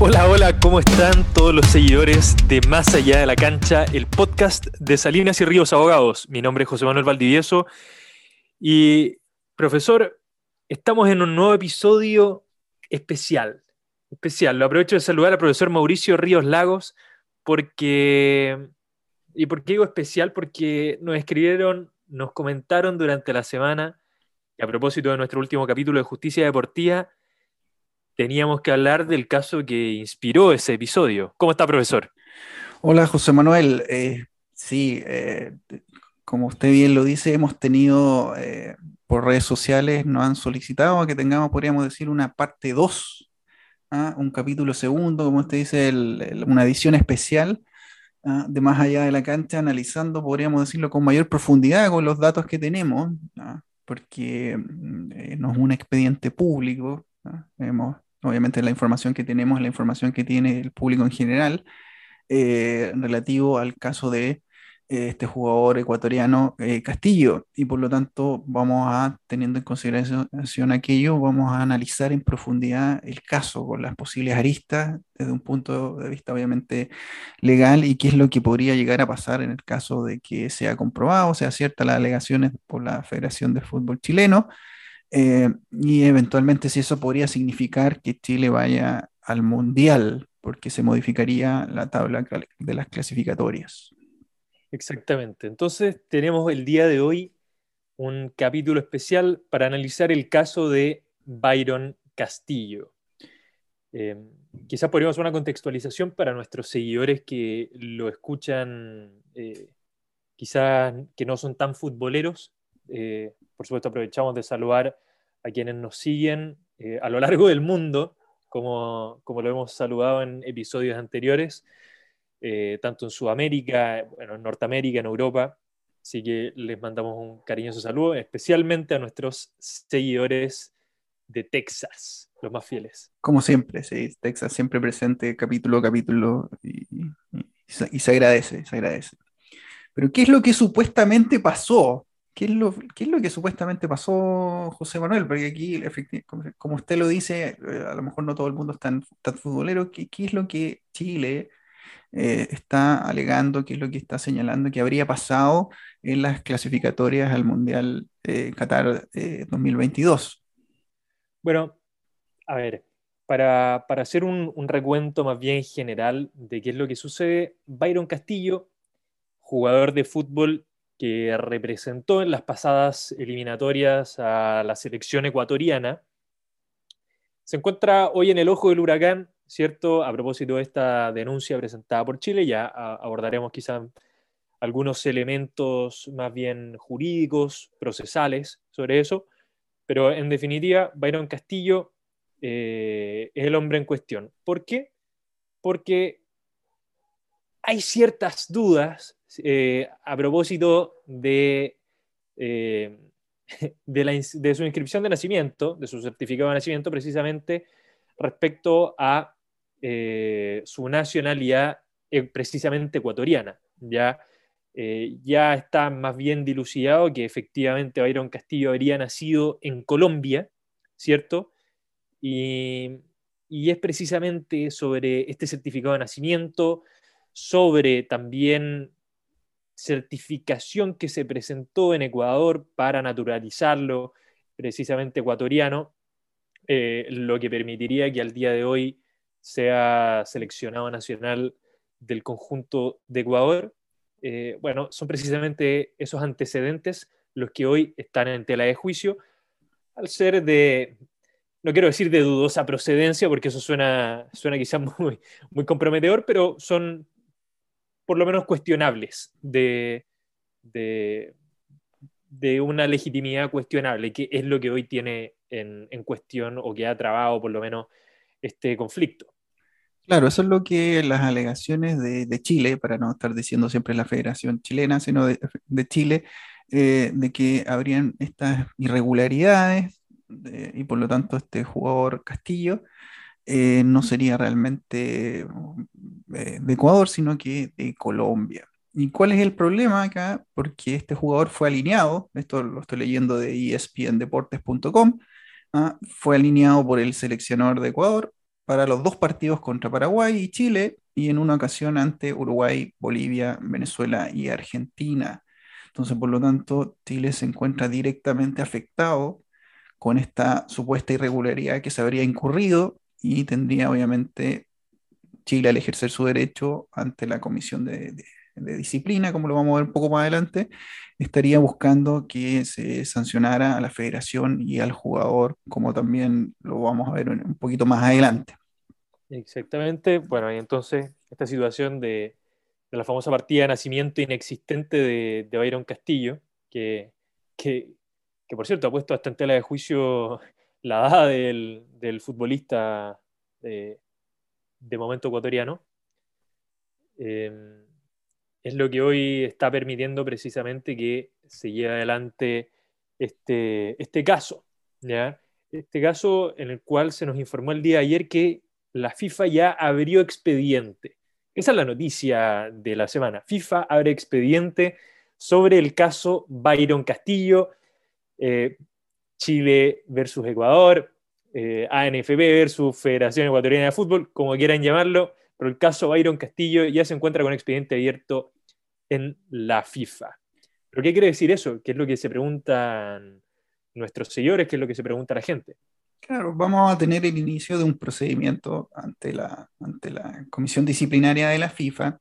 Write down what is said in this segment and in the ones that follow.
Hola, hola, ¿cómo están todos los seguidores de Más Allá de la Cancha, el podcast de Salinas y Ríos Abogados? Mi nombre es José Manuel Valdivieso y, profesor, estamos en un nuevo episodio especial. Especial. Lo aprovecho de saludar al profesor Mauricio Ríos Lagos porque... ¿Y por qué digo especial? Porque nos escribieron, nos comentaron durante la semana, y a propósito de nuestro último capítulo de Justicia Deportiva, teníamos que hablar del caso que inspiró ese episodio. ¿Cómo está, profesor? Hola, José Manuel. Eh, sí, eh, como usted bien lo dice, hemos tenido eh, por redes sociales, nos han solicitado que tengamos, podríamos decir, una parte 2, ¿ah? un capítulo segundo, como usted dice, una edición especial ¿ah? de más allá de la cancha, analizando, podríamos decirlo, con mayor profundidad con los datos que tenemos, ¿ah? porque mm, no es un expediente público, hemos obviamente la información que tenemos la información que tiene el público en general, eh, relativo al caso de eh, este jugador ecuatoriano eh, Castillo. Y por lo tanto, vamos a, teniendo en consideración aquello, vamos a analizar en profundidad el caso con las posibles aristas desde un punto de vista obviamente legal y qué es lo que podría llegar a pasar en el caso de que sea comprobado, sea cierta las alegaciones por la Federación de Fútbol Chileno eh, y eventualmente si eso podría significar que Chile vaya al Mundial, porque se modificaría la tabla de las clasificatorias. Exactamente. Entonces tenemos el día de hoy un capítulo especial para analizar el caso de Byron Castillo. Eh, quizás podríamos hacer una contextualización para nuestros seguidores que lo escuchan, eh, quizás que no son tan futboleros. Eh, por supuesto, aprovechamos de saludar a quienes nos siguen eh, a lo largo del mundo, como, como, lo hemos saludado en episodios anteriores, eh, tanto en Sudamérica, bueno, en Norteamérica, en Europa. Así que les mandamos un cariñoso saludo, especialmente a nuestros seguidores de Texas, los más fieles. Como siempre, sí, Texas siempre presente capítulo a capítulo y, y se agradece, se agradece. Pero ¿qué es lo que supuestamente pasó? ¿Qué es, lo, es lo que supuestamente pasó, José Manuel? Porque aquí, como usted lo dice, eh, a lo mejor no todo el mundo es tan, futbolero. ¿Qué, es lo que Chile eh, está alegando, qué es lo que está señalando que habría pasado en las clasificatorias al Mundial eh, Qatar 2022? Bueno, a ver, para, hacer un, un, recuento más bien general de qué es lo que sucede, Byron Castillo, jugador de fútbol que representó en las pasadas eliminatorias a la selección ecuatoriana, se encuentra hoy en el ojo del huracán, ¿cierto? A propósito de esta denuncia presentada por Chile, ya abordaremos quizás algunos elementos más bien jurídicos, procesales sobre eso, pero en definitiva, Byron Castillo eh, es el hombre en cuestión. ¿Por qué? Porque hay ciertas dudas eh, a propósito de, eh, de, su inscripción de nacimiento, de su certificado de nacimiento, precisamente respecto a eh, su nacionalidad precisamente ecuatoriana. Ya, ya está más bien dilucidado que efectivamente Byron Castillo habría nacido en Colombia, ¿cierto? Y, y es precisamente sobre este certificado de nacimiento, sobre también certificación que se presentó en Ecuador para naturalizarlo precisamente ecuatoriano, eh, lo que permitiría que al día de hoy sea seleccionado nacional del conjunto de Ecuador. Eh, bueno, son precisamente esos antecedentes los que hoy están en tela de juicio, al ser de, no quiero decir de dudosa procedencia, porque eso suena, suena quizás muy, muy comprometedor, pero son por lo menos cuestionables de, de, una legitimidad cuestionable, que es lo que hoy tiene en, cuestión o que ha trabado por lo menos este conflicto. Claro, eso es lo que las alegaciones de, Chile, para no estar diciendo siempre la Federación Chilena, sino de, Chile, eh, de que habrían estas irregularidades y por lo tanto este jugador Castillo eh, no sería realmente eh, de Ecuador, sino que de Colombia. ¿Y cuál es el problema acá? Porque este jugador fue alineado, esto lo estoy leyendo de espndeportes.com, ¿ah? fue alineado por el seleccionador de Ecuador para los dos partidos contra Paraguay y Chile y en una ocasión ante Uruguay, Bolivia, Venezuela y Argentina. Entonces, por lo tanto, Chile se encuentra directamente afectado con esta supuesta irregularidad que se habría incurrido y tendría obviamente Chile al ejercer su derecho ante la Comisión de, Disciplina, como lo vamos a ver un poco más adelante, estaría buscando que se sancionara a la federación y al jugador, como también lo vamos a ver un poquito más adelante. Exactamente, bueno, y entonces esta situación de, la famosa partida de nacimiento inexistente de, de Byron Castillo, que, que, por cierto ha puesto hasta en tela de juicio la edad del, futbolista de, momento ecuatoriano, eh, es lo que hoy está permitiendo precisamente que se lleve adelante este, este caso. ¿ya? Este caso en el cual se nos informó el día de ayer que la FIFA ya abrió expediente. Esa es la noticia de la semana. FIFA abre expediente sobre el caso Byron Castillo, eh, Chile versus Ecuador, eh, ANFB versus Federación Ecuatoriana de Fútbol, como quieran llamarlo, pero el caso Byron Castillo ya se encuentra con expediente abierto en la FIFA. ¿Pero qué quiere decir eso? ¿Qué es lo que se preguntan nuestros señores? ¿Qué es lo que se pregunta la gente? Claro, vamos a tener el inicio de un procedimiento ante la, ante la Comisión Disciplinaria de la FIFA.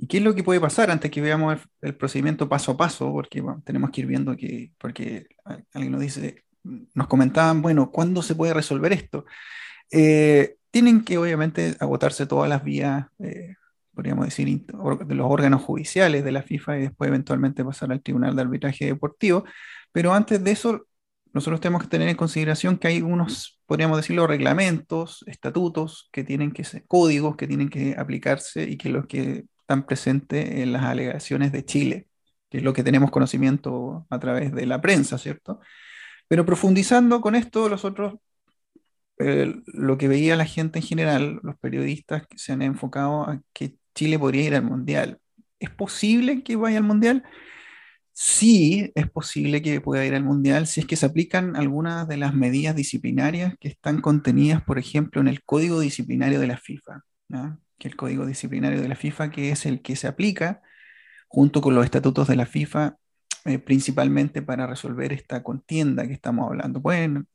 ¿Y qué es lo que puede pasar antes que veamos el, procedimiento paso a paso? Porque tenemos que ir viendo que, porque alguien nos dice, nos comentaban, bueno, ¿cuándo se puede resolver esto? Eh, tienen que obviamente agotarse todas las vías, eh, podríamos decir, de los órganos judiciales de la FIFA y después eventualmente pasar al Tribunal de Arbitraje Deportivo. Pero antes de eso, nosotros tenemos que tener en consideración que hay unos, podríamos decirlo, reglamentos, estatutos, que tienen que ser códigos que tienen que aplicarse y que los que están presentes en las alegaciones de Chile, que es lo que tenemos conocimiento a través de la prensa, ¿cierto? Pero profundizando con esto, los otros, eh, lo que veía la gente en general, los periodistas que se han enfocado a que Chile podría ir al Mundial. ¿Es posible que vaya al Mundial? sí es posible que pueda ir al Mundial si es que se aplican algunas de las medidas disciplinarias que están contenidas, por ejemplo, en el Código Disciplinario de la FIFA, que el Código Disciplinario de la FIFA, que es el que se aplica junto con los estatutos de la FIFA, eh, principalmente para resolver esta contienda que estamos hablando. Pueden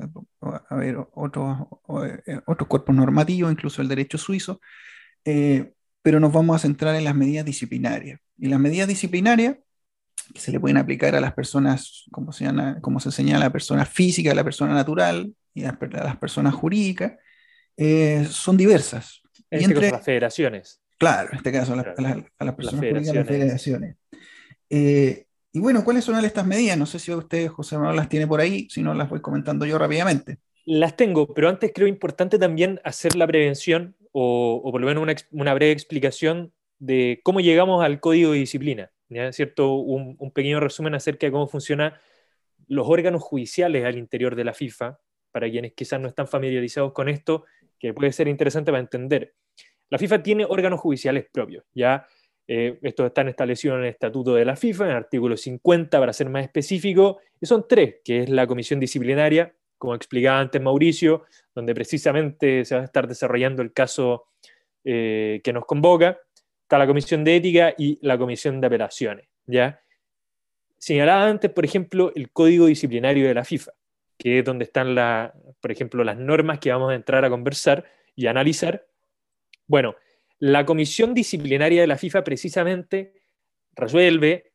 haber otros, eh, otros cuerpos normativos, incluso el derecho suizo, eh, pero nos vamos a centrar en las medidas disciplinarias. Y las medidas disciplinarias que se le pueden aplicar a las personas, como se, como se señala, a la persona física, a la persona natural y a, las personas jurídicas, eh, son diversas. En este entre, las federaciones. Claro, en este caso a, las personas jurídicas, las federaciones. Eh, y bueno, ¿cuáles son estas medidas? No sé si usted, José Manuel, las tiene por ahí, si no las voy comentando yo rápidamente. Las tengo, pero antes creo importante también hacer la prevención o, o por lo menos una, una breve explicación de cómo llegamos al código de disciplina. ¿ya? ¿Cierto? Un, pequeño resumen acerca de cómo funcionan los órganos judiciales al interior de la FIFA, para quienes quizás no están familiarizados con esto, que puede ser interesante para entender. La FIFA tiene órganos judiciales propios, ¿ya? Eh, estos están establecidos en el Estatuto de la FIFA, en el artículo 50, para ser más específico, y son tres, que es la Comisión Disciplinaria, como explicaba antes Mauricio, donde precisamente se va a estar desarrollando el caso eh, que nos convoca, está la comisión de ética y la comisión de apelaciones, ¿ya? Señalaba antes, por ejemplo, el código disciplinario de la FIFA, que es donde están, la, por ejemplo, las normas que vamos a entrar a conversar y analizar. Bueno, la comisión disciplinaria de la FIFA precisamente resuelve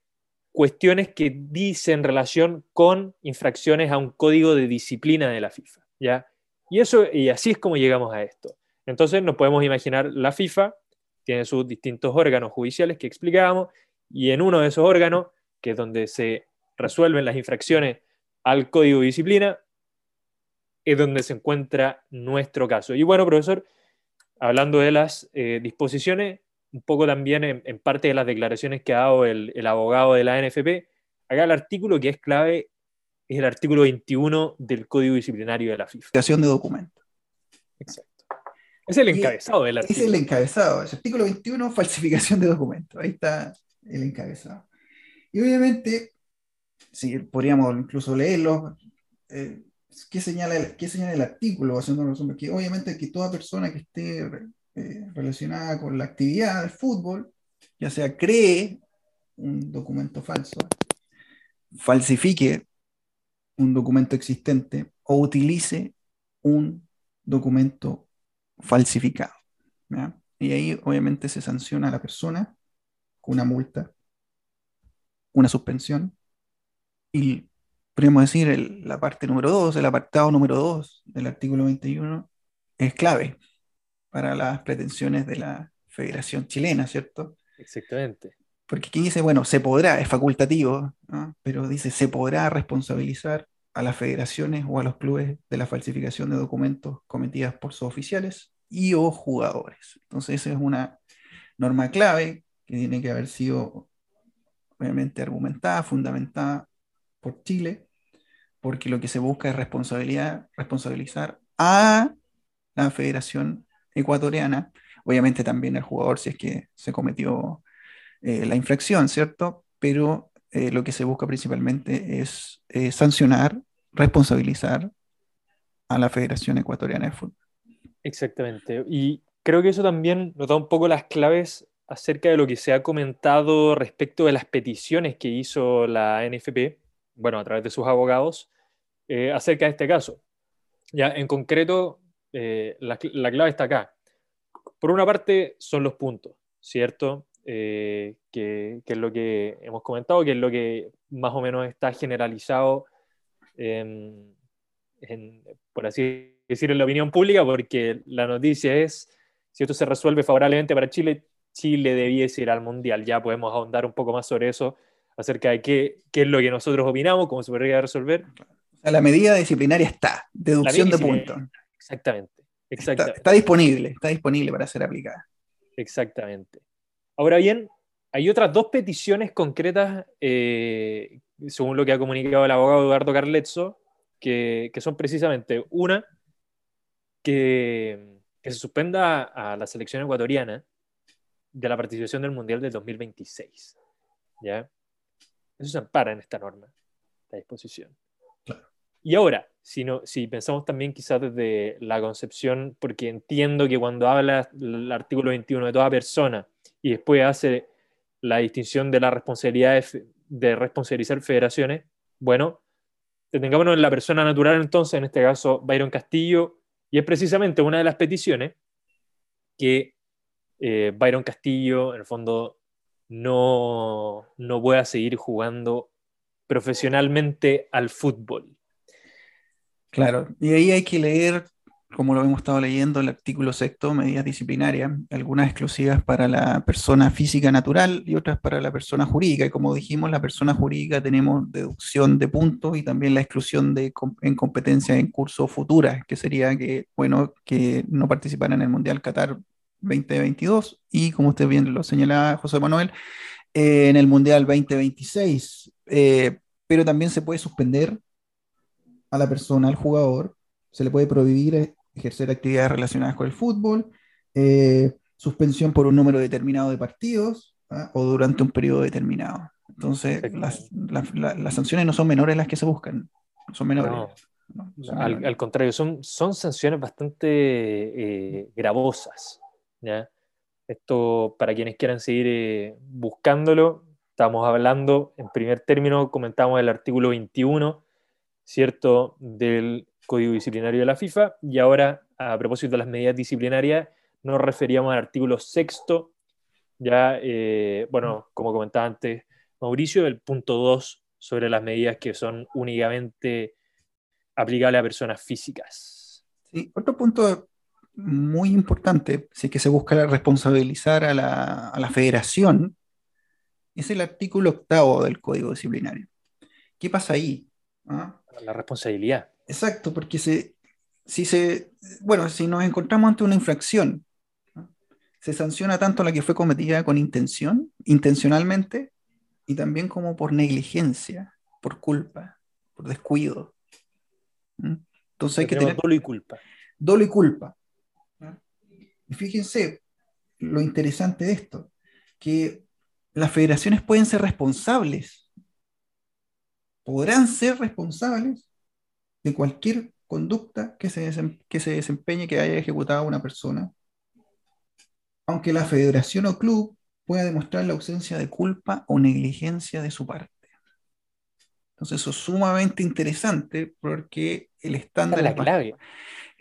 cuestiones que dicen relación con infracciones a un código de disciplina de la FIFA, ¿ya? Y eso y así es como llegamos a esto. Entonces nos podemos imaginar la FIFA tiene sus distintos órganos judiciales que explicábamos, y en uno de esos órganos, que es donde se resuelven las infracciones al código de disciplina, es donde se encuentra nuestro caso. Y bueno, profesor, hablando de las eh, disposiciones, un poco también en, parte de las declaraciones que ha dado el, el, abogado de la NFP, acá el artículo que es clave es el artículo 21 del Código Disciplinario de la FIFA. Creación de documentos. Exacto. Es el encabezado del artículo. Es el encabezado. El artículo 21, falsificación de documentos. Ahí está el encabezado. Y obviamente, si podríamos incluso leerlo, eh, ¿qué señala, qué señala el artículo? Haciendo resumen, que obviamente que toda persona que esté eh, relacionada con la actividad del fútbol, ya sea cree un documento falso, falsifique un documento existente o utilice un documento falsificado. Y ahí obviamente se sanciona a la persona con una multa, una suspensión y podríamos decir la parte número 2, el apartado número 2 del artículo 21 es clave para las pretensiones de la Federación Chilena, ¿cierto? Exactamente. Porque aquí dice, bueno, se podrá, es facultativo, pero dice, se podrá responsabilizar a las federaciones o a los clubes de la falsificación de documentos cometidas por sus oficiales y o jugadores. Entonces, esa es una norma clave que tiene que haber sido obviamente argumentada, fundamentada por Chile, porque lo que se busca es responsabilidad, responsabilizar a la Federación Ecuatoriana, obviamente también al jugador si es que se cometió eh, la infracción, ¿cierto? Pero eh, lo que se busca principalmente es eh, sancionar, responsabilizar a la Federación Ecuatoriana de Fútbol. Exactamente. Y creo que eso también nos da un poco las claves acerca de lo que se ha comentado respecto de las peticiones que hizo la NFP, bueno, a través de sus abogados, eh, acerca de este caso. Ya, en concreto, la, clave está acá. Por una parte, son los puntos, ¿cierto? que, que, es lo que hemos comentado, que es lo que más o menos está generalizado por así decirlo, en la opinión pública, porque la noticia es, si esto se resuelve favorablemente para Chile, Chile debiese ir al Mundial. Ya podemos ahondar un poco más sobre eso, acerca de qué, qué es lo que nosotros opinamos, cómo se podría resolver. la medida disciplinaria está, deducción de puntos. Exactamente. exactamente. Está, disponible, está disponible para ser aplicada. Exactamente. Ahora bien, hay otras dos peticiones concretas eh, según lo que ha comunicado el abogado Eduardo Carletzo, que, son precisamente una, que, se suspenda a la selección ecuatoriana de la participación del Mundial del 2026. ¿ya? Eso se ampara en esta norma, la disposición. Y ahora, si, no, si pensamos también quizás desde la concepción, porque entiendo que cuando habla el artículo 21 de toda persona y después hace la distinción de la responsabilidad de responsabilizar federaciones, bueno, detengámonos en la persona natural entonces, en este caso Byron Castillo, y es precisamente una de las peticiones que eh, Byron Castillo, en el fondo, no, no pueda seguir jugando profesionalmente al fútbol. Claro, y ahí hay que leer como lo hemos estado leyendo, el artículo sexto, medidas disciplinarias, algunas exclusivas para la persona física natural y otras para la persona jurídica. Y como dijimos, la persona jurídica tenemos deducción de puntos y también la exclusión de en competencias en curso futuras, que sería que, bueno, que no participaran en el Mundial Qatar 2022 y, como usted bien lo señalaba, José Manuel, eh, en el Mundial 2026. Eh, pero también se puede suspender a la persona, al jugador, se le puede prohibir eh, ejercer actividades relacionadas con el fútbol, eh, suspensión por un número determinado de partidos ¿ah? o durante un periodo determinado. Entonces, las, sanciones no son menores las que se buscan, son menores. al, contrario, son, son sanciones bastante eh, gravosas. Esto, para quienes quieran seguir eh, buscándolo, estamos hablando, en primer término, comentamos el artículo 21, ¿cierto?, del Código Disciplinario de la FIFA. Y ahora, a propósito de las medidas disciplinarias, nos referíamos al artículo sexto, ya, eh, bueno, como comentaba antes Mauricio, el punto 2 sobre las medidas que son únicamente aplicables a personas físicas. Sí, otro punto muy importante, si es que se busca responsabilizar a la, a la federación, es el artículo octavo del Código Disciplinario. ¿Qué pasa ahí? ¿Ah? La responsabilidad. Exacto, porque si se, bueno, si nos encontramos ante una infracción, se sanciona tanto la que fue cometida con intención, intencionalmente, y también como por negligencia, por culpa, por descuido. Entonces hay que tener dolo y culpa. Dolo y culpa. Y fíjense lo interesante de esto, que las federaciones pueden ser responsables, podrán ser responsables de cualquier conducta que se, que se desempeñe que haya ejecutado una persona, aunque la federación o club pueda demostrar la ausencia de culpa o negligencia de su parte. Entonces eso es sumamente interesante porque el estándar es, clave.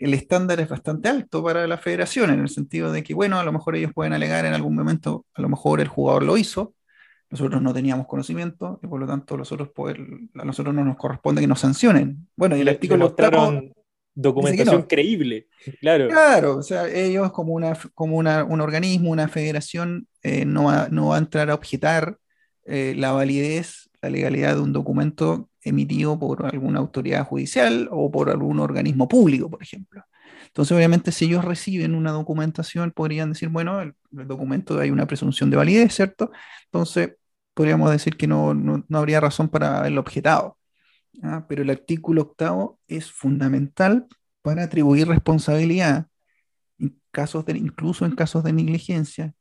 El estándar es bastante alto para la federación, en el sentido de que, bueno, a lo mejor ellos pueden alegar en algún momento, a lo mejor el jugador lo hizo, nosotros no teníamos conocimiento y por lo tanto nosotros a nosotros no nos corresponde que nos sancionen. Bueno, y el artículo mostraron documentación creíble, claro. Claro, o sea, ellos como, una, como una, un organismo, una federación, eh, no, va, no va a entrar a objetar eh, la validez la legalidad de un documento emitido por alguna autoridad judicial o por algún organismo público, por ejemplo. Entonces, obviamente, si ellos reciben una documentación, podrían decir, bueno, el, documento hay una presunción de validez, ¿cierto? Entonces, podríamos decir que no, habría razón para haberlo objetado. ¿ah? Pero el artículo octavo es fundamental para atribuir responsabilidad, en casos de, incluso en casos de negligencia,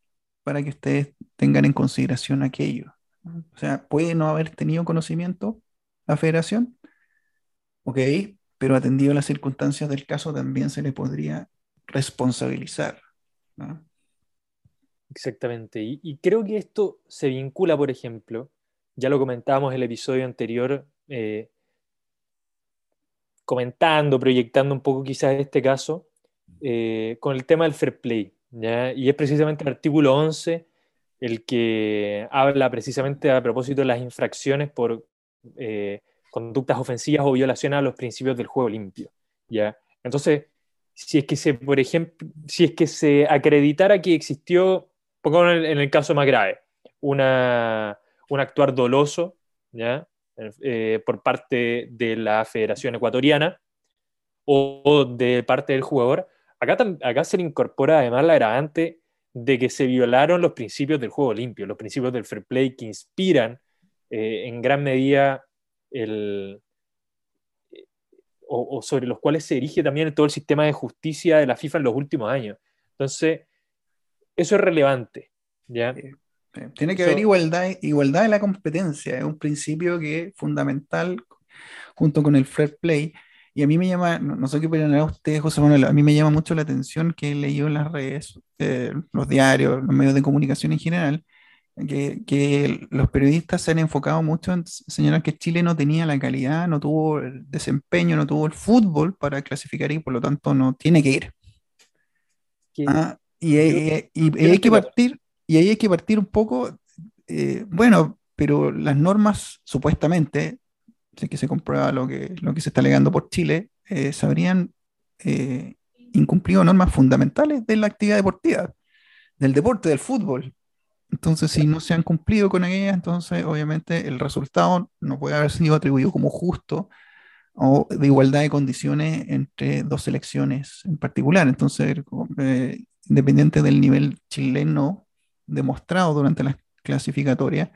para que ustedes tengan en consideración aquello. O sea, puede no haber tenido conocimiento la federación, ok, pero atendido las circunstancias del caso también se le podría responsabilizar. Exactamente, y, creo que esto se vincula, por ejemplo, ya lo comentábamos en el episodio anterior, eh, comentando, proyectando un poco quizás este caso, eh, con el tema del fair play, y es precisamente el artículo 11 el que habla precisamente a propósito de las infracciones por eh, conductas ofensivas o violaciones a los principios del juego limpio. ¿ya? Entonces, si es que se, por ejemplo, si es que se acreditara que existió, pongamos en el, caso más grave, una, un actuar doloso ¿ya? Eh, por parte de la Federación Ecuatoriana o, de parte del jugador, acá, acá se incorpora además la agravante de que se violaron los principios del juego limpio, los principios del fair play que inspiran eh, en gran medida el, o, sobre los cuales se erige también todo el sistema de justicia de la FIFA en los últimos años. Entonces, eso es relevante. ¿ya? Tiene que haber igualdad, igualdad en la competencia, es un principio que es fundamental junto con el fair play y a mí me llama, no, sé qué opinan ustedes, José Manuel, a mí me llama mucho la atención que he leído en las redes, eh, los diarios, los medios de comunicación en general, que, que, los periodistas se han enfocado mucho en señalar que Chile no tenía la calidad, no tuvo el desempeño, no tuvo el fútbol para clasificar y por lo tanto no tiene que ir. Ah, y, hay que partir, y ahí hay que partir un poco, eh, bueno, pero las normas supuestamente que se comprueba lo que, lo que se está alegando por Chile, eh, se habrían eh, incumplido normas fundamentales de la actividad deportiva, del deporte, del fútbol. Entonces, si no se han cumplido con ellas, entonces obviamente el resultado no puede haber sido atribuido como justo o de igualdad de condiciones entre dos selecciones en particular. Entonces, eh, independiente del nivel chileno demostrado durante las clasificatorias,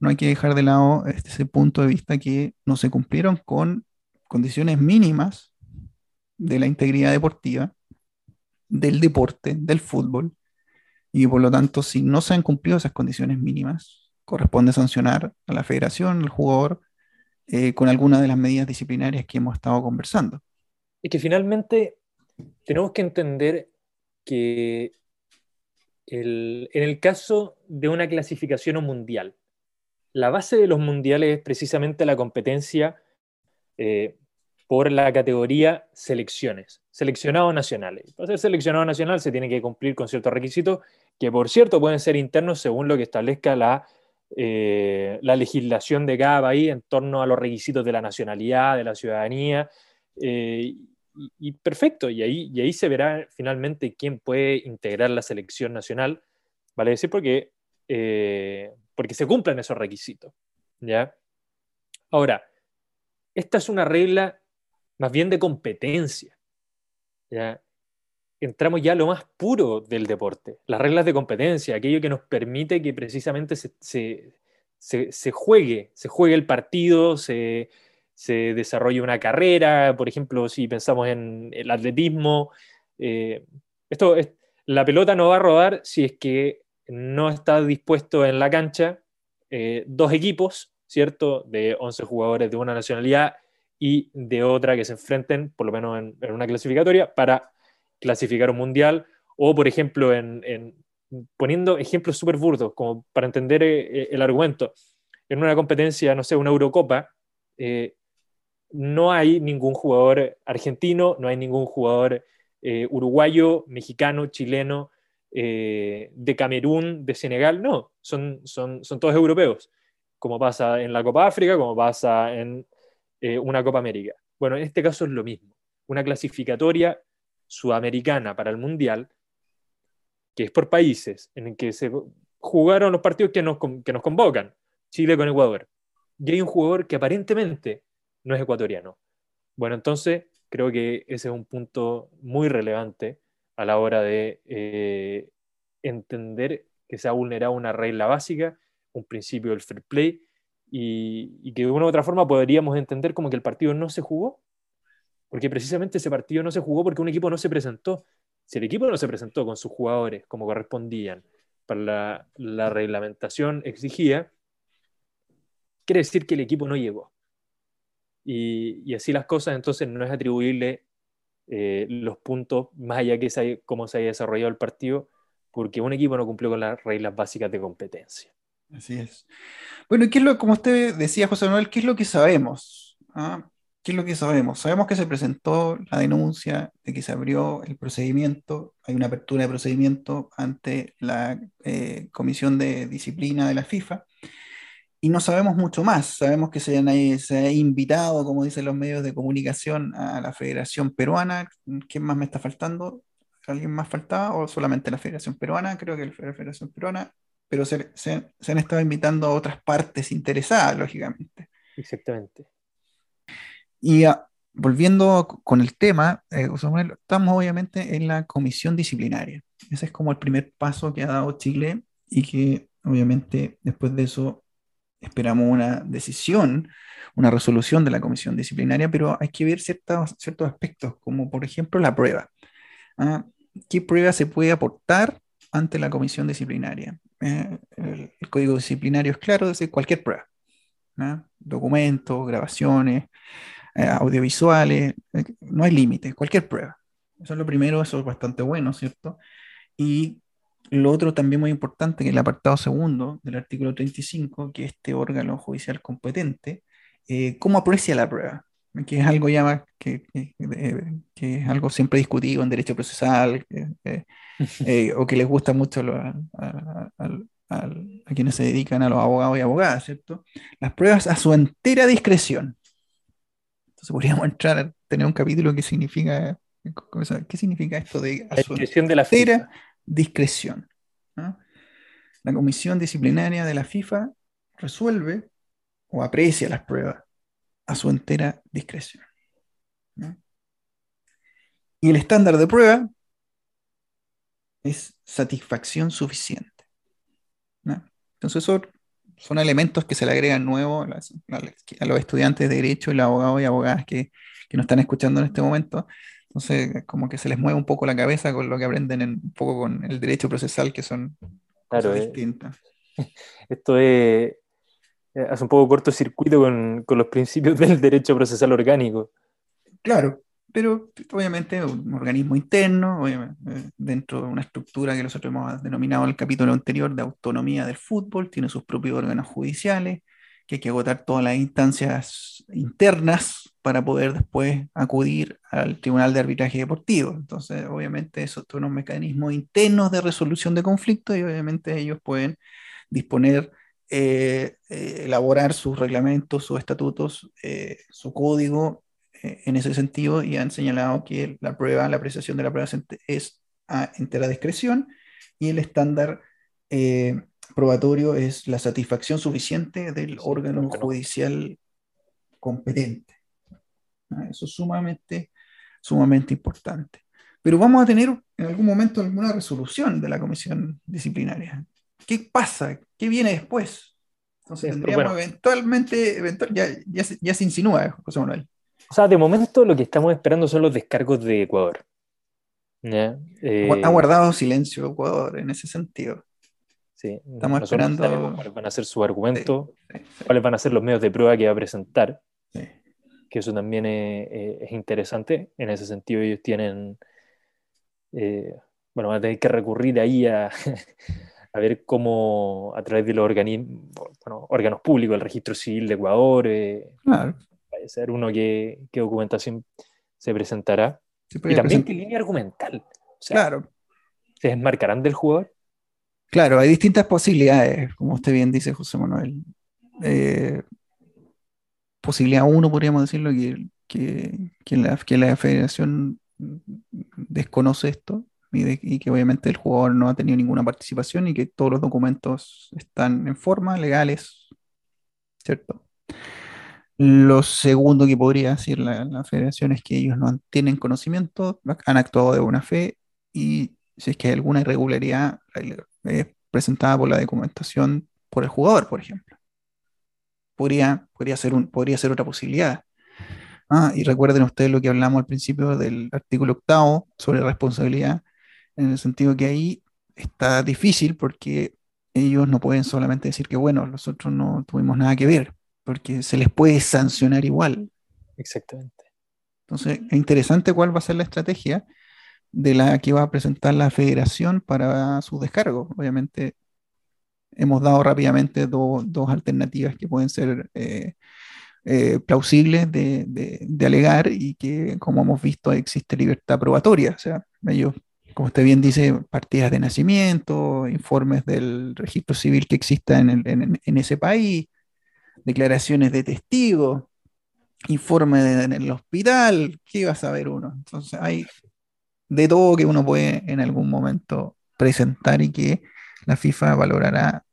no hay que dejar de lado este, ese punto de vista que no se cumplieron con condiciones mínimas de la integridad deportiva, del deporte, del fútbol, y por lo tanto, si no se han cumplido esas condiciones mínimas, corresponde sancionar a la federación, al jugador, eh, con alguna de las medidas disciplinarias que hemos estado conversando. Y que finalmente tenemos que entender que en el caso de una clasificación mundial, la base de los mundiales es precisamente la competencia eh, por la categoría selecciones, seleccionados nacionales. Para ser seleccionado nacional se tiene que cumplir con ciertos requisitos que, por cierto, pueden ser internos según lo que establezca la, eh, la legislación de cada país en torno a los requisitos de la nacionalidad, de la ciudadanía. Eh, y, perfecto, y ahí, y ahí se verá finalmente quién puede integrar la selección nacional, vale decir, porque porque se cumplan esos requisitos. ¿ya? Ahora, esta es una regla más bien de competencia. ¿ya? Entramos ya a lo más puro del deporte, las reglas de competencia, aquello que nos permite que precisamente se, juegue, se juegue el partido, se, desarrolle una carrera, por ejemplo, si pensamos en el atletismo, eh, esto es, la pelota no va a rodar si es que no está dispuesto en la cancha eh, dos equipos, ¿cierto? De 11 jugadores de una nacionalidad y de otra que se enfrenten, por lo menos en, una clasificatoria, para clasificar un mundial. O, por ejemplo, en, poniendo ejemplos súper burdos, como para entender eh, el argumento, en una competencia, no sé, una Eurocopa, eh, no hay ningún jugador argentino, no hay ningún jugador eh, uruguayo, mexicano, chileno, de Camerún, de Senegal, no, son, son, son todos europeos, como pasa en la Copa África, como pasa en eh, una Copa América. Bueno, en este caso es lo mismo. Una clasificatoria sudamericana para el Mundial, que es por países, en el que se jugaron los partidos que nos, que nos convocan, Chile con Ecuador. Y hay un jugador que aparentemente no es ecuatoriano. Bueno, entonces creo que ese es un punto muy relevante a la hora de eh, entender que se ha vulnerado una regla básica, un principio del fair play, y, que de una u otra forma podríamos entender como que el partido no se jugó, porque precisamente ese partido no se jugó porque un equipo no se presentó. Si el equipo no se presentó con sus jugadores como correspondían para la, reglamentación exigía, quiere decir que el equipo no llegó. Y, así las cosas, entonces no es atribuirle eh, los puntos más allá que cómo se haya desarrollado el partido, porque un equipo no cumplió con las reglas básicas de competencia. Así es. Bueno, ¿qué es lo, como usted decía, José Manuel, qué es lo que sabemos? ¿Ah? ¿Qué es lo que sabemos? Sabemos que se presentó la denuncia, de que se abrió el procedimiento, hay una apertura de procedimiento ante la eh, Comisión de Disciplina de la FIFA, y no sabemos mucho más. Sabemos que se, ha invitado, como dicen los medios de comunicación, a la Federación Peruana. ¿Quién más me está faltando? ¿Alguien más faltaba o solamente la Federación Peruana? Creo que la Federación Peruana pero se, han estado invitando a otras partes interesadas, lógicamente. Exactamente. Y ah, volviendo con el tema, eh, estamos obviamente en la comisión disciplinaria. Ese es como el primer paso que ha dado Chile y que obviamente después de eso esperamos una decisión, una resolución de la comisión disciplinaria, pero hay que ver ciertos, ciertos aspectos, como por ejemplo la prueba. ¿Ah? ¿Qué prueba se puede aportar ante la comisión disciplinaria? Eh, el, código disciplinario es claro, es decir, cualquier prueba. Documentos, grabaciones, eh, audiovisuales, eh, no hay límite, cualquier prueba. Eso es lo primero, eso es bastante bueno, ¿cierto? Y lo otro también muy importante, que el apartado segundo del artículo 35, que este órgano judicial competente, ¿cómo aprecia la prueba? Que es algo ya que, que, es algo siempre discutido en derecho procesal, eh, o que les gusta mucho a, quienes se dedican a los abogados y abogadas, ¿cierto? Las pruebas a su entera discreción. Entonces podríamos entrar a tener un capítulo que significa, ¿qué significa esto de a su de la entera discreción? La comisión disciplinaria de la FIFA resuelve o aprecia las pruebas a su entera discreción. Y el estándar de prueba es satisfacción suficiente. Entonces, son, son elementos que se le agregan nuevos a, los estudiantes de Derecho y los abogados y abogadas que, que nos están escuchando en este momento. Entonces, como que se les mueve un poco la cabeza con lo que aprenden en, un poco con el derecho procesal, que son claro, eh, distintas. Esto es, eh, hace un poco cortocircuito con, con los principios del derecho procesal orgánico. Claro, pero obviamente un organismo interno, eh, dentro de una estructura que nosotros hemos denominado en el capítulo anterior de autonomía del fútbol, tiene sus propios órganos judiciales, que hay que agotar todas las instancias internas para poder después acudir al Tribunal de Arbitraje Deportivo. Entonces, obviamente, esos son unos mecanismos internos de resolución de conflictos y obviamente ellos pueden disponer, eh, eh, elaborar sus reglamentos, sus estatutos, su código eh, en ese sentido y han señalado que la prueba, la apreciación de la prueba es a entera discreción y el estándar eh, probatorio es la satisfacción suficiente del órgano judicial competente. Ah, eso es sumamente, sumamente importante. Pero vamos a tener en algún momento alguna resolución de la comisión disciplinaria. ¿Qué pasa? ¿Qué viene después? Entonces tendríamos eventualmente, ya, ya, ya, se insinúa, José Manuel. O sea, de momento lo que estamos esperando son los descargos de Ecuador. Eh, ha guardado silencio Ecuador en ese sentido. Sí, estamos esperando. cuáles van a ser su argumento, cuáles van a ser los medios de prueba que va a presentar. que eso también es, interesante. En ese sentido, ellos tienen, eh, bueno, van a tener que recurrir ahí a, a ver cómo a través de los bueno, órganos públicos, el registro civil de Ecuador, eh, claro. puede ser uno que, qué documentación se presentará. y también qué línea argumental. claro. ¿Se desmarcarán del jugador? Claro, hay distintas posibilidades, como usted bien dice, José Manuel. Eh, posibilidad uno, podríamos decirlo, que, que, la, que la federación desconoce esto y, que obviamente el jugador no ha tenido ninguna participación y que todos los documentos están en forma, legales, ¿cierto? Lo segundo que podría decir la, federación es que ellos no tienen conocimiento, han actuado de buena fe y si es que hay alguna irregularidad es presentada por la documentación por el jugador, por ejemplo. Podría, podría, ser, un, podría ser otra posibilidad. Ah, y recuerden ustedes lo que hablamos al principio del artículo octavo sobre responsabilidad, en el sentido que ahí está difícil porque ellos no pueden solamente decir que, bueno, nosotros no tuvimos nada que ver, porque se les puede sancionar igual. Exactamente. Entonces, es interesante cuál va a ser la estrategia de la que va a presentar la federación para su descargo. Obviamente, hemos dado rápidamente dos alternativas que pueden ser eh, eh, plausibles de, de, alegar y que, como hemos visto, existe libertad probatoria. O sea, ellos como usted bien dice, partidas de nacimiento, informes del registro civil que exista en, ese país, declaraciones de testigos, informe en el hospital, ¿qué va a saber uno? Entonces hay de todo que uno puede en algún momento presentar y que la FIFA valorará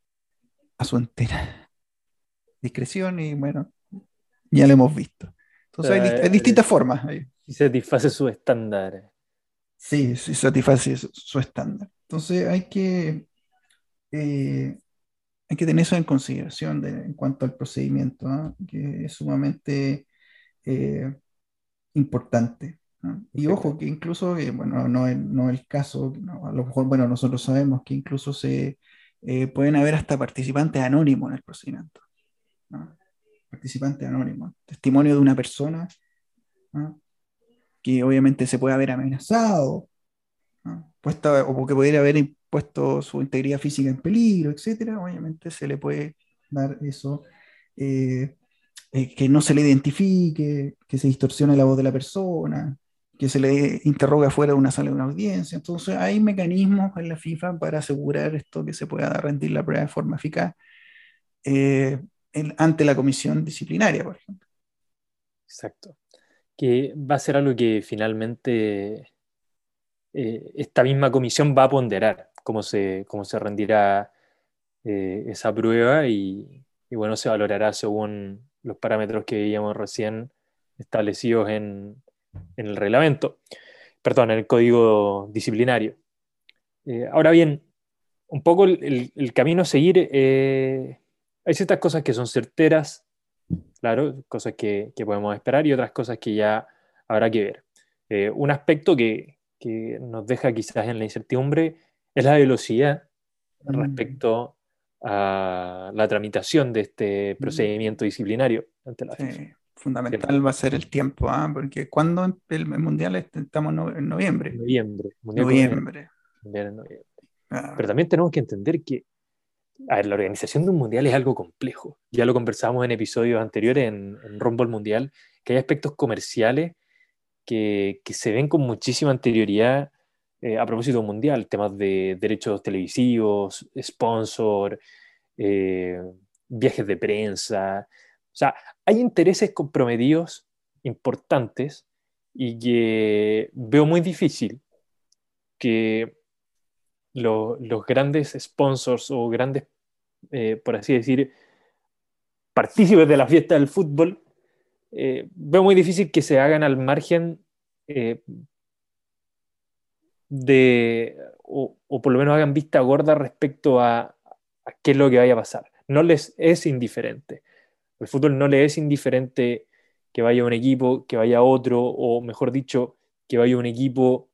a su entera discreción y bueno, ya lo hemos visto. Entonces hay, distintas formas. Y satisface sus estándares. Sí, sí satisface su, estándar. Entonces hay que, eh, hay que tener eso en consideración en cuanto al procedimiento, que es sumamente eh, importante. Y ojo, que incluso, eh, bueno, no es no el caso, a lo mejor, bueno, nosotros sabemos que incluso se pueden haber hasta participantes anónimos en el procedimiento. Participantes anónimos, testimonio de una persona que obviamente se puede haber amenazado, o que pudiera haber puesto su integridad física en peligro, etcétera, obviamente se le puede dar eso, eh, eh, que no se le identifique, que se distorsione la voz de la persona, que se le interroga fuera de una sala de una audiencia. Entonces, hay mecanismos en la FIFA para asegurar esto, que se pueda rendir la prueba de forma eficaz eh, ante la comisión disciplinaria, por ejemplo. Exacto que va a ser algo que finalmente eh, esta misma comisión va a ponderar cómo se, cómo se rendirá eh, esa prueba y, bueno, se valorará según los parámetros que veíamos recién establecidos en, el reglamento, perdón, en el código disciplinario. Eh, ahora bien, un poco el, el camino a seguir, hay ciertas cosas que son certeras, claro, cosas que, podemos esperar y otras cosas que ya habrá que ver. Eh, un aspecto que, nos deja quizás en la incertidumbre es la velocidad mm. respecto a la tramitación de este mm. procedimiento disciplinario ante la Fundamental va a ser el tiempo, ¿ah? porque cuando el, Mundial estamos en noviembre. Noviembre. noviembre. Pero también tenemos que entender que a ver, la organización de un mundial es algo complejo. Ya lo conversamos en episodios anteriores en, en Rumble Mundial, que hay aspectos comerciales que, que se ven con muchísima anterioridad eh, a propósito del mundial, temas de derechos televisivos, sponsor, eh, viajes de prensa. O sea, hay intereses comprometidos importantes y que veo muy difícil que los grandes sponsors o grandes, eh, por así decir, partícipes de la fiesta del fútbol, eh, veo muy difícil que se hagan al margen eh, de, o, por lo menos hagan vista gorda respecto a, qué es lo que vaya a pasar. No les es indiferente. El fútbol no le es indiferente que vaya un equipo, que vaya otro, o mejor dicho, que vaya un equipo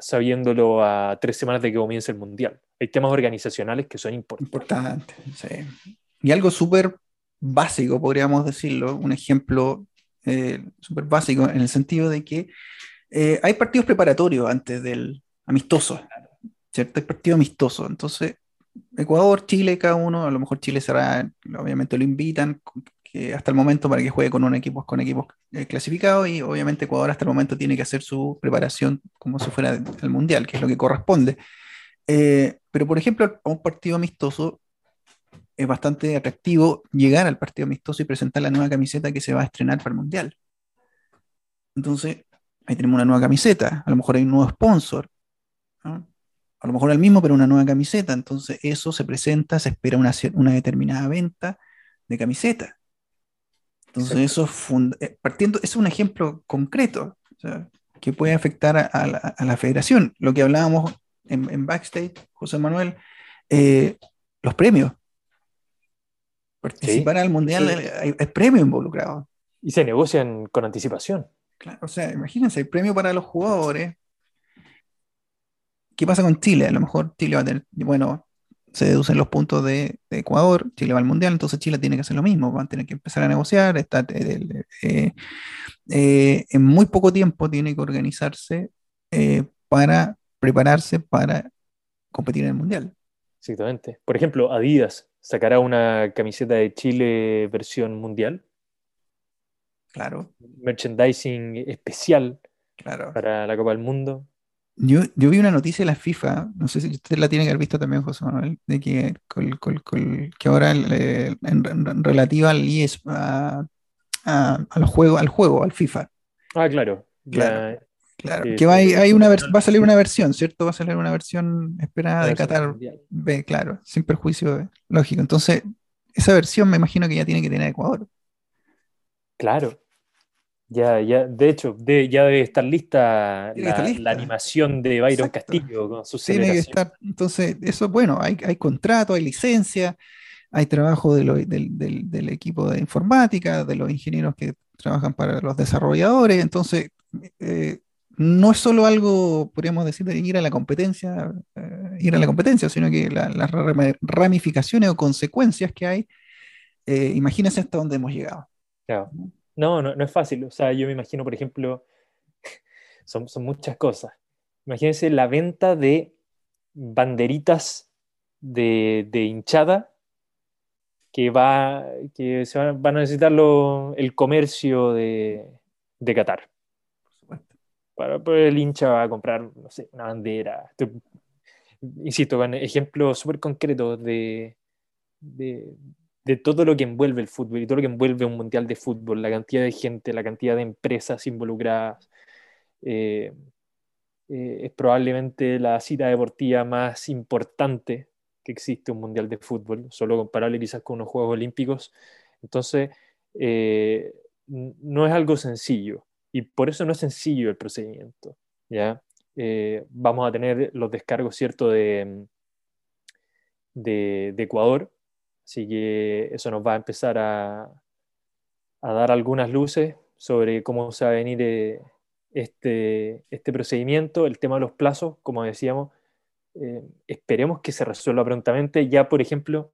sabiéndolo a tres semanas de que comience el Mundial. Hay temas organizacionales que son importantes. Importante, sí. Y algo súper básico, podríamos decirlo, un ejemplo eh, súper básico en el sentido de que eh, hay partidos preparatorios antes del amistoso, ¿cierto? Hay partido amistoso. Entonces, Ecuador, Chile, cada uno, a lo mejor Chile será, obviamente lo invitan hasta el momento para que juegue con un equipo, con equipos eh, clasificados y obviamente Ecuador hasta el momento tiene que hacer su preparación como si fuera el Mundial, que es lo que corresponde. Eh, pero por ejemplo, a un partido amistoso es bastante atractivo llegar al partido amistoso y presentar la nueva camiseta que se va a estrenar para el Mundial. Entonces, ahí tenemos una nueva camiseta, a lo mejor hay un nuevo sponsor, a lo mejor el mismo, pero una nueva camiseta. Entonces, eso se presenta, se espera una, una determinada venta de camiseta. Entonces, eso es eh, partiendo, es un ejemplo concreto que puede afectar a, la, federación. Lo que hablábamos en, backstage, José Manuel, eh, los premios. Participar al mundial hay, premio involucrado. Y se negocian con anticipación. Claro, o sea, imagínense, el premio para los jugadores. ¿Qué pasa con Chile? A lo mejor Chile va a tener, bueno, se deducen los puntos de, Ecuador, Chile va al mundial, entonces Chile tiene que hacer lo mismo, van a tener que empezar a negociar, está, eh, eh, en muy poco tiempo tiene que organizarse para prepararse para competir en el mundial. Exactamente. Por ejemplo, Adidas sacará una camiseta de Chile versión mundial. Claro. Merchandising especial claro. para la Copa del Mundo. Yo, vi una noticia de la FIFA, no sé si usted la tiene que haber visto también, José Manuel, de que, que ahora en, relativa al IES, al juego, al juego, al FIFA. Ah, claro. claro. Claro, que va, hay una va a salir una versión, ¿cierto? Va a salir una versión esperada de Qatar B, claro, sin perjuicio lógico. Entonces, esa versión me imagino que ya tiene que tener Ecuador. Claro. Ya, ya, de hecho, ya debe estar lista la, animación de Byron Castillo con su Tiene que estar, entonces, eso, bueno, hay, hay contrato, hay licencia, hay trabajo del, del, equipo de informática, de los ingenieros que trabajan para los desarrolladores, entonces eh, no es solo algo, podríamos decir, de ir a la competencia, eh, ir a la competencia, sino que las ramificaciones o consecuencias que hay, eh, imagínense hasta dónde hemos llegado. No, no, no es fácil. O sea, yo me imagino, por ejemplo, son, son muchas cosas. Imagínense la venta de banderitas de, hinchada que, va, que se van, a necesitar el comercio de, de Qatar para, pues el hincha va a comprar, no sé, una bandera. insisto, con ejemplos súper concretos de, de, todo lo que envuelve el fútbol y todo lo que envuelve un mundial de fútbol, la cantidad de gente, la cantidad de empresas involucradas. Eh, eh, es probablemente la cita deportiva más importante que existe un mundial de fútbol, solo comparable quizás con unos Juegos Olímpicos. Entonces, eh, no es algo sencillo. Y por eso no es sencillo el procedimiento. ¿ya? Vamos a tener los descargos, ¿cierto?, de, de, Ecuador. Así que eso nos va a empezar a, dar algunas luces sobre cómo se va a venir eh, este, este procedimiento, el tema de los plazos, como decíamos. Eh, esperemos que se resuelva prontamente. Ya, por ejemplo,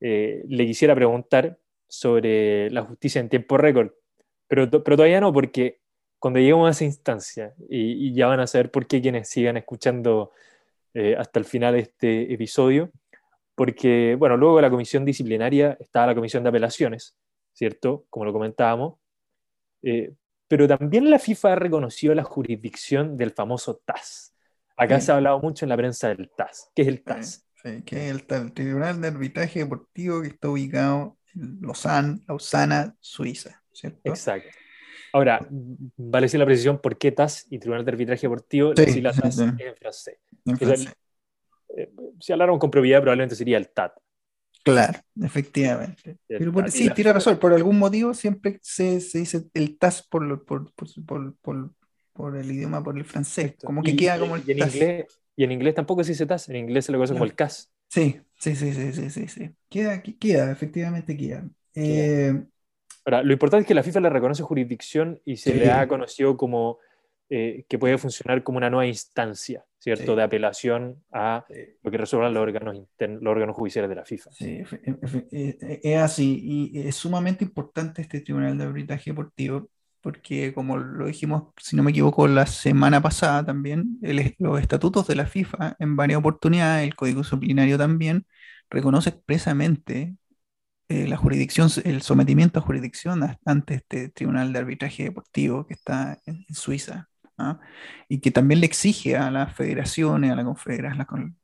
le quisiera preguntar sobre la justicia en tiempo récord, pero, todavía no, porque cuando lleguemos a esa instancia, y, ya van a saber por qué quienes sigan escuchando eh, hasta el final de este episodio, porque, bueno, luego de la comisión disciplinaria estaba la comisión de apelaciones, ¿cierto? Como lo comentábamos, eh, pero también la FIFA reconoció la jurisdicción del famoso TAS. Acá se ha hablado mucho en la prensa del TAS. ¿Qué es el TAS? Sí, que es el, Tribunal de Arbitraje Deportivo que está ubicado en Lausanne, Lausana, Suiza, ¿cierto? Exacto. Ahora, vale decir la precisión por qué TAS y Tribunal de Arbitraje Deportivo, sí, la TAS en francés. Eh, si hablaron con probabilidad, probablemente sería el TAT. Claro, efectivamente. Pero sí, tiene razón, por algún motivo siempre se, se dice el TAS por, por, por, por, el idioma, por el francés. Como que queda como el y en Inglés, y en inglés tampoco se dice TAS, en inglés se lo conoce como el CAS. Sí, sí, sí, sí, sí, sí, sí. Queda, queda, efectivamente queda. Eh, Ahora, lo importante es que la FIFA le reconoce jurisdicción y se le ha conocido como eh, que puede funcionar como una nueva instancia, ¿cierto?, de apelación a lo que resuelvan los órganos, los órganos judiciales de la FIFA. Sí, es así, y es sumamente importante este Tribunal de Arbitraje Deportivo, porque como lo dijimos, si no me equivoco, la semana pasada también, los estatutos de la FIFA, en varias oportunidades, el Código Disciplinario también, reconoce expresamente eh, la jurisdicción, el sometimiento a jurisdicción ante este Tribunal de Arbitraje Deportivo que está en, Suiza, ¿ah? y que también le exige a las federaciones, a la, confederación,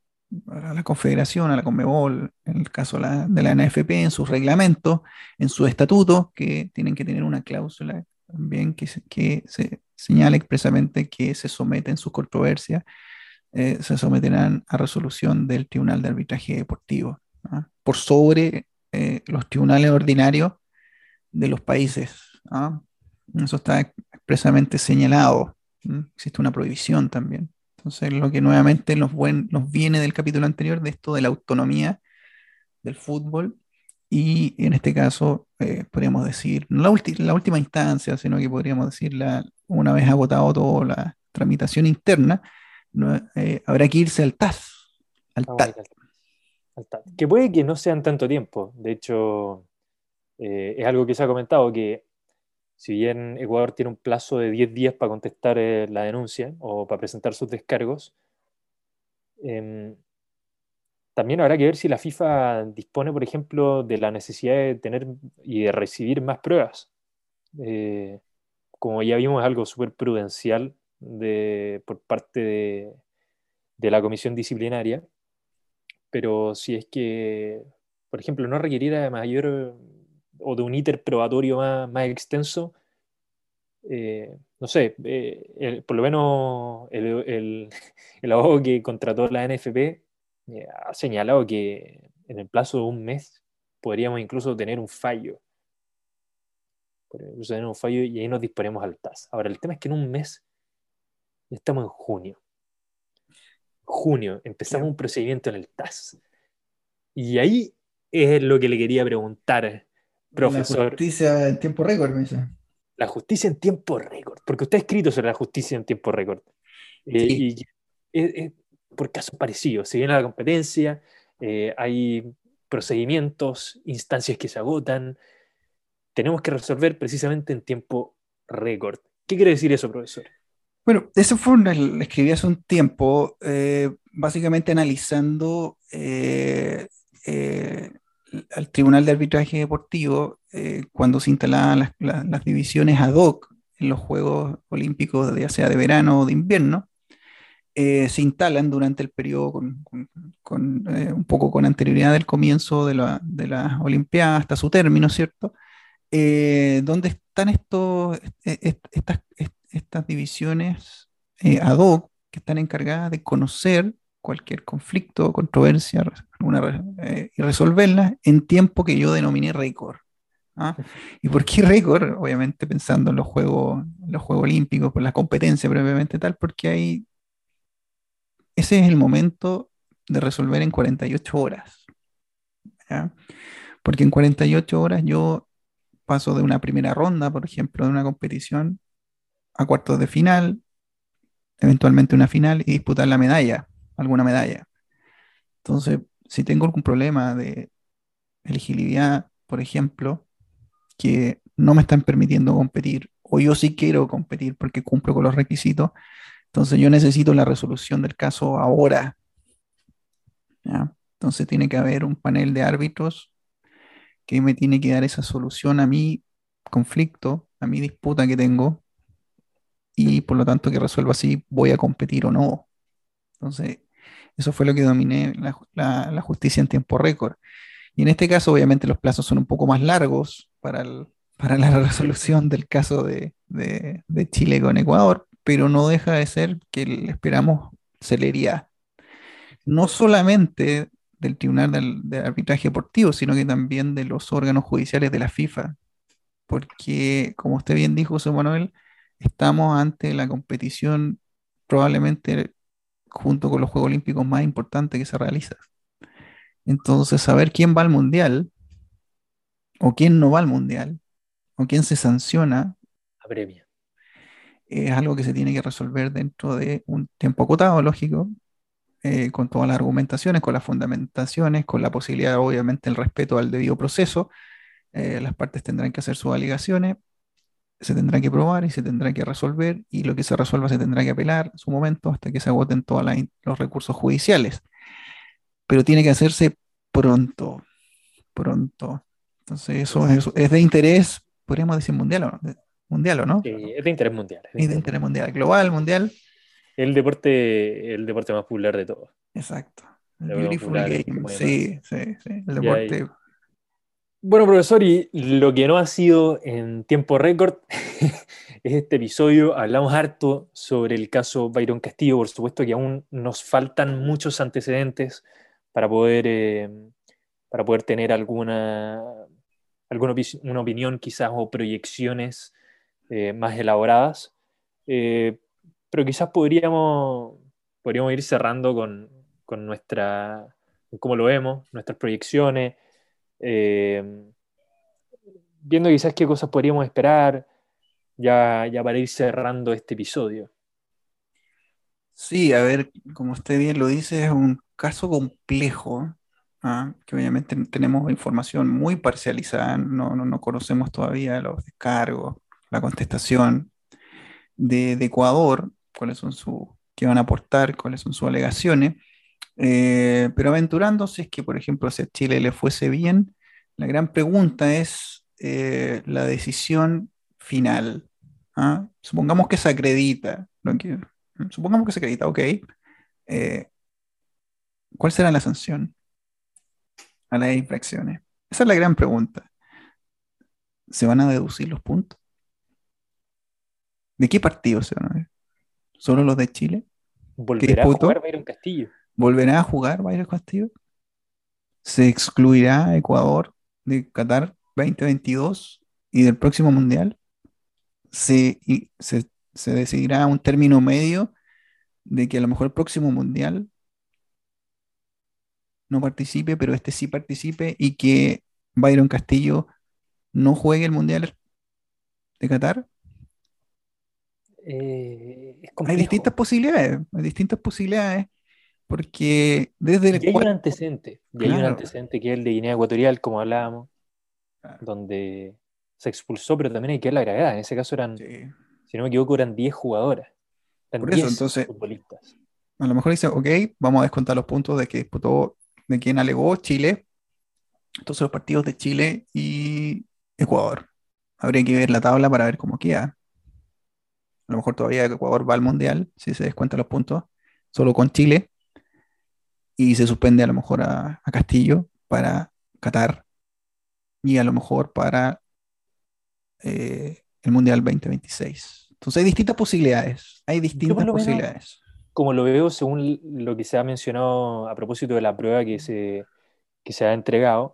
a la, confederación, a la Conmebol, en el caso de la NFP, en sus reglamentos, en sus estatutos, que tienen que tener una cláusula también que se, que se señala expresamente que se someten sus controversias, eh, se someterán a resolución del Tribunal de Arbitraje Deportivo, ¿ah? por sobre eh, los tribunales ordinarios de los países. ¿ah? Eso está expresamente señalado. Existe una prohibición también. Entonces, lo que nuevamente nos, nos viene del capítulo anterior, de esto de la autonomía del fútbol, y en este caso, eh, podríamos decir, no la, la, última instancia, sino que podríamos decir, la, una vez agotado toda la tramitación interna, eh, habrá que irse al TAS. Al TAS. Que puede que no sean tanto tiempo. De hecho, eh, es algo que se ha comentado que si bien Ecuador tiene un plazo de 10 días para contestar eh, la denuncia o para presentar sus descargos, em, también habrá que ver si la FIFA dispone, por ejemplo, de la necesidad de tener y de recibir más pruebas. Eh, como ya vimos, es algo súper prudencial de, por parte de, la comisión disciplinaria pero si es que, por ejemplo, no requeriera de mayor o de un íter probatorio más, extenso, eh, no sé, eh, por lo menos el, el, abogado que contrató la NFP eh, ha señalado que en el plazo de un mes podríamos incluso tener un fallo. Podríamos tener un fallo y ahí nos disponemos al TAS. Ahora, el tema es que en un mes ya estamos en junio junio, empezamos un procedimiento en el TAS. Y ahí es lo que le quería preguntar, profesor. La justicia en tiempo récord, me dice. La justicia en tiempo récord, porque usted ha escrito sobre la justicia en tiempo récord. Eh, y por casos parecidos, se viene la competencia, eh, hay procedimientos, instancias que se agotan, tenemos que resolver precisamente en tiempo récord. ¿Qué quiere decir eso, profesor? Bueno, eso fue una, lo escribí hace un tiempo, eh, básicamente analizando eh, eh, al Tribunal de Arbitraje Deportivo cuando se instalaban las, divisiones ad hoc en los Juegos Olímpicos, ya sea de verano o de invierno, se instalan durante el periodo con, un poco con anterioridad del comienzo de, la, de las Olimpiadas hasta su término, ¿cierto? donde están estos, estas, estas divisiones eh, ad hoc que están encargadas de conocer cualquier conflicto controversia eh, y resolverla en tiempo que yo denominé récord. ¿ah? ¿Y por qué récord? Obviamente pensando en los Juegos, los Juegos Olímpicos, por la competencia previamente tal, porque ahí ese es el momento de resolver en 48 horas. Porque en 48 horas yo paso de una primera ronda, por ejemplo, de una competición, a cuartos de final, eventualmente una final y disputar la medalla, alguna medalla. Entonces, si tengo algún problema de elegibilidad, por ejemplo, que no me están permitiendo competir, o yo sí quiero competir porque cumplo con los requisitos, entonces yo necesito la resolución del caso ahora. Entonces tiene que haber un panel de árbitros que me tiene que dar esa solución a mi conflicto, a mi disputa que tengo, y por lo tanto que resuelva si voy a competir o no. Entonces, eso fue lo que dominé la, justicia en tiempo récord. Y en este caso, obviamente, los plazos son un poco más largos para, para la resolución del caso de, Chile con Ecuador, pero no deja de ser que esperamos celeridad. No solamente del Tribunal de Arbitraje Deportivo, sino que también de los órganos judiciales de la FIFA. Porque, como usted bien dijo, José Manuel, estamos ante la competición probablemente junto con los Juegos Olímpicos más importantes que se realizan. Entonces, saber quién va al Mundial o quién no va al Mundial o quién se sanciona. Apremia. es algo que se tiene que resolver dentro de un tiempo acotado, lógico, eh, con todas las argumentaciones, con las fundamentaciones, con la posibilidad, obviamente, el respeto al debido proceso. Eh, las partes tendrán que hacer sus alegaciones, se tendrán que probar y se tendrá que resolver, y lo que se resuelva se tendrá que apelar en su momento hasta que se agoten todos los recursos judiciales. Pero tiene que hacerse pronto, pronto. Entonces, eso, es de interés, podríamos decir, mundial o no. Mundial, ¿o no? Sí, es de interés mundial. Es de, interés mundial. Global, mundial. El deporte, el deporte más popular de todos. Exacto. El beautiful game. Sí, sí, sí. El deporte. Bueno, profesor, y lo que no ha sido en tiempo récord es este episodio. Hablamos harto sobre el caso Byron Castillo. Por supuesto que aún nos faltan muchos antecedentes para poder, eh, para poder tener alguna, alguna una opinión quizás o proyecciones eh, más elaboradas. Eh, pero quizás podríamos, podríamos ir cerrando con, con nuestra, cómo lo vemos, nuestras proyecciones, eh, viendo quizás qué cosas podríamos esperar ya, ya para ir cerrando este episodio. Sí, a ver, como usted bien lo dice, es un caso complejo, ¿ah? que obviamente tenemos información muy parcializada, no, no, no conocemos todavía los descargos, la contestación de, Ecuador, cuáles son sus, qué van a aportar, cuáles son sus alegaciones. Eh, pero aventurándose es que, por ejemplo, si a Chile le fuese bien, la gran pregunta es eh, la decisión final. ¿ah? Supongamos que se acredita, supongamos que se acredita, ok. Eh, ¿Cuál será la sanción a las infracciones? Esa es la gran pregunta. ¿Se van a deducir los puntos? ¿De qué partido se van a ver? ¿Solo los de Chile? ¿Volverá a jugar Byron Castillo? ¿Volverá a jugar Byron Castillo? ¿Se excluirá Ecuador de Qatar 2022 y del próximo Mundial? ¿Se, se, decidirá un término medio de que a lo mejor el próximo Mundial no participe, pero este sí participe y que Byron Castillo no juegue el Mundial de Qatar? Eh, hay distintas posibilidades, hay distintas posibilidades, porque desde el... Y hay un antecedente, hay un antecedente que es el de Guinea Ecuatorial, como hablábamos, donde se expulsó, pero también hay que ver la gravedad. En ese caso eran, si no me equivoco, eran 10 jugadoras. Por eso, entonces, futbolistas. A lo mejor dice, ok, vamos a descontar los puntos de que disputó, de quien alegó Chile. Entonces los partidos de Chile y Ecuador. Habría que ver la tabla para ver cómo queda a lo mejor todavía Ecuador va al Mundial, si se descuentan los puntos, solo con Chile, y se suspende a lo mejor a, Castillo para Qatar y a lo mejor para eh, el Mundial 2026. Entonces hay distintas posibilidades, hay distintas posibilidades. como lo veo, según lo que se ha mencionado a propósito de la prueba que se, que se ha entregado,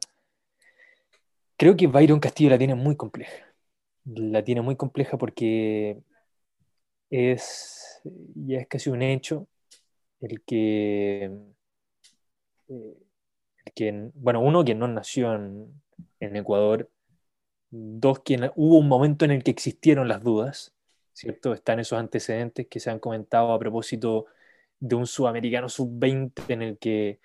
creo que Byron Castillo la tiene muy compleja. La tiene muy compleja porque es, ya es casi un hecho el que, eh, bueno, uno, quien no nació en, Ecuador, dos, quien hubo un momento en el que existieron las dudas, ¿cierto? Están esos antecedentes que se han comentado a propósito de un sudamericano sub-20 en el que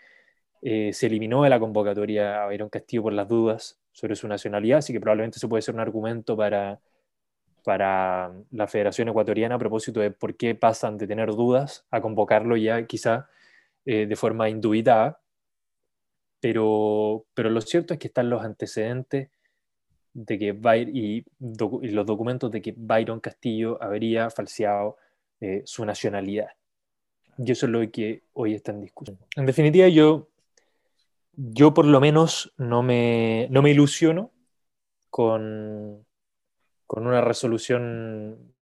eh, se eliminó de la convocatoria a Byron Castillo por las dudas sobre su nacionalidad, así que probablemente eso puede ser un argumento para para la Federación Ecuatoriana a propósito de por qué pasan de tener dudas a convocarlo ya quizá eh, de forma indubitada. Pero, pero lo cierto es que están los antecedentes de que y, los documentos de que Byron Castillo habría falseado eh, su nacionalidad. Y eso es lo que hoy está en discusión. En definitiva, yo, yo por lo menos no me, no me ilusiono con, con una resolución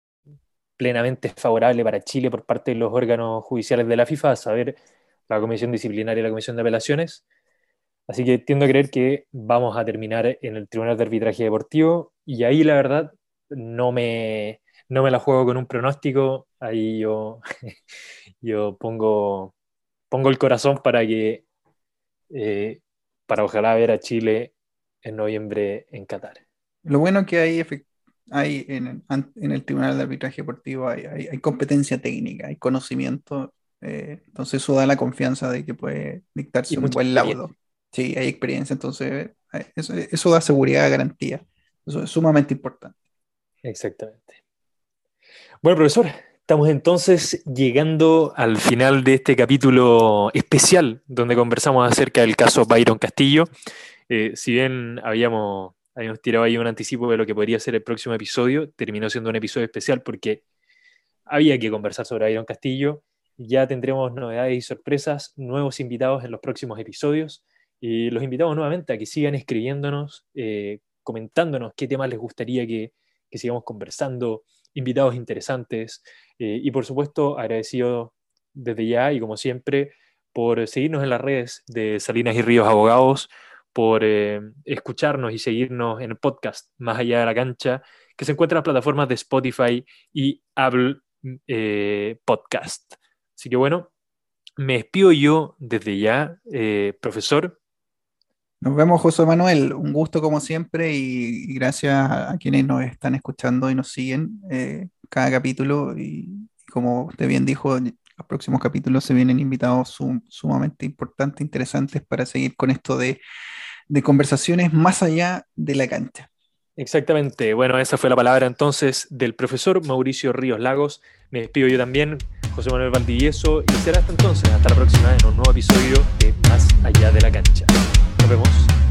plenamente favorable para Chile por parte de los órganos judiciales de la FIFA, a saber, la Comisión Disciplinaria y la Comisión de Apelaciones. Así que tiendo a creer que vamos a terminar en el Tribunal de Arbitraje Deportivo y ahí la verdad no me, no me la juego con un pronóstico, ahí yo, yo pongo, pongo el corazón para que, eh, para ojalá ver a Chile en noviembre en Qatar. Lo bueno que hay hay en, el Tribunal de Arbitraje Deportivo hay, hay, competencia técnica, hay conocimiento, eh, entonces eso da la confianza de que puede dictarse un buen laudo. Sí, hay experiencia, entonces eh, eso, da seguridad, garantía. Eso es sumamente importante. Exactamente. Bueno, profesor, estamos entonces llegando al final de este capítulo especial donde conversamos acerca del caso Byron Castillo. Eh, si bien habíamos, habíamos tirado ahí un anticipo de lo que podría ser el próximo episodio, terminó siendo un episodio especial porque había que conversar sobre Byron Castillo. Ya tendremos novedades y sorpresas, nuevos invitados en los próximos episodios. Y los invitamos nuevamente a que sigan escribiéndonos, eh, comentándonos qué temas les gustaría que, que sigamos conversando, invitados interesantes eh, y por supuesto agradecido desde ya y como siempre por seguirnos en las redes de Salinas y Ríos Abogados, por eh, escucharnos y seguirnos en el podcast Más allá de la cancha, que se encuentra en las plataformas de Spotify y Apple Podcast. Así que bueno, me despido yo desde ya, profesor. Nos vemos, José Manuel. Un gusto como siempre y, gracias a, quienes nos están escuchando y nos siguen eh, cada capítulo. Y, como usted bien dijo, los próximos capítulos se vienen invitados sumamente importantes, interesantes para seguir con esto de, de conversaciones más allá de la cancha. Exactamente. Bueno, esa fue la palabra entonces del profesor Mauricio Ríos Lagos. Me despido yo también, José Manuel Valdivieso, y será hasta entonces, hasta la próxima en un nuevo episodio de Más allá de la cancha. Nos vemos.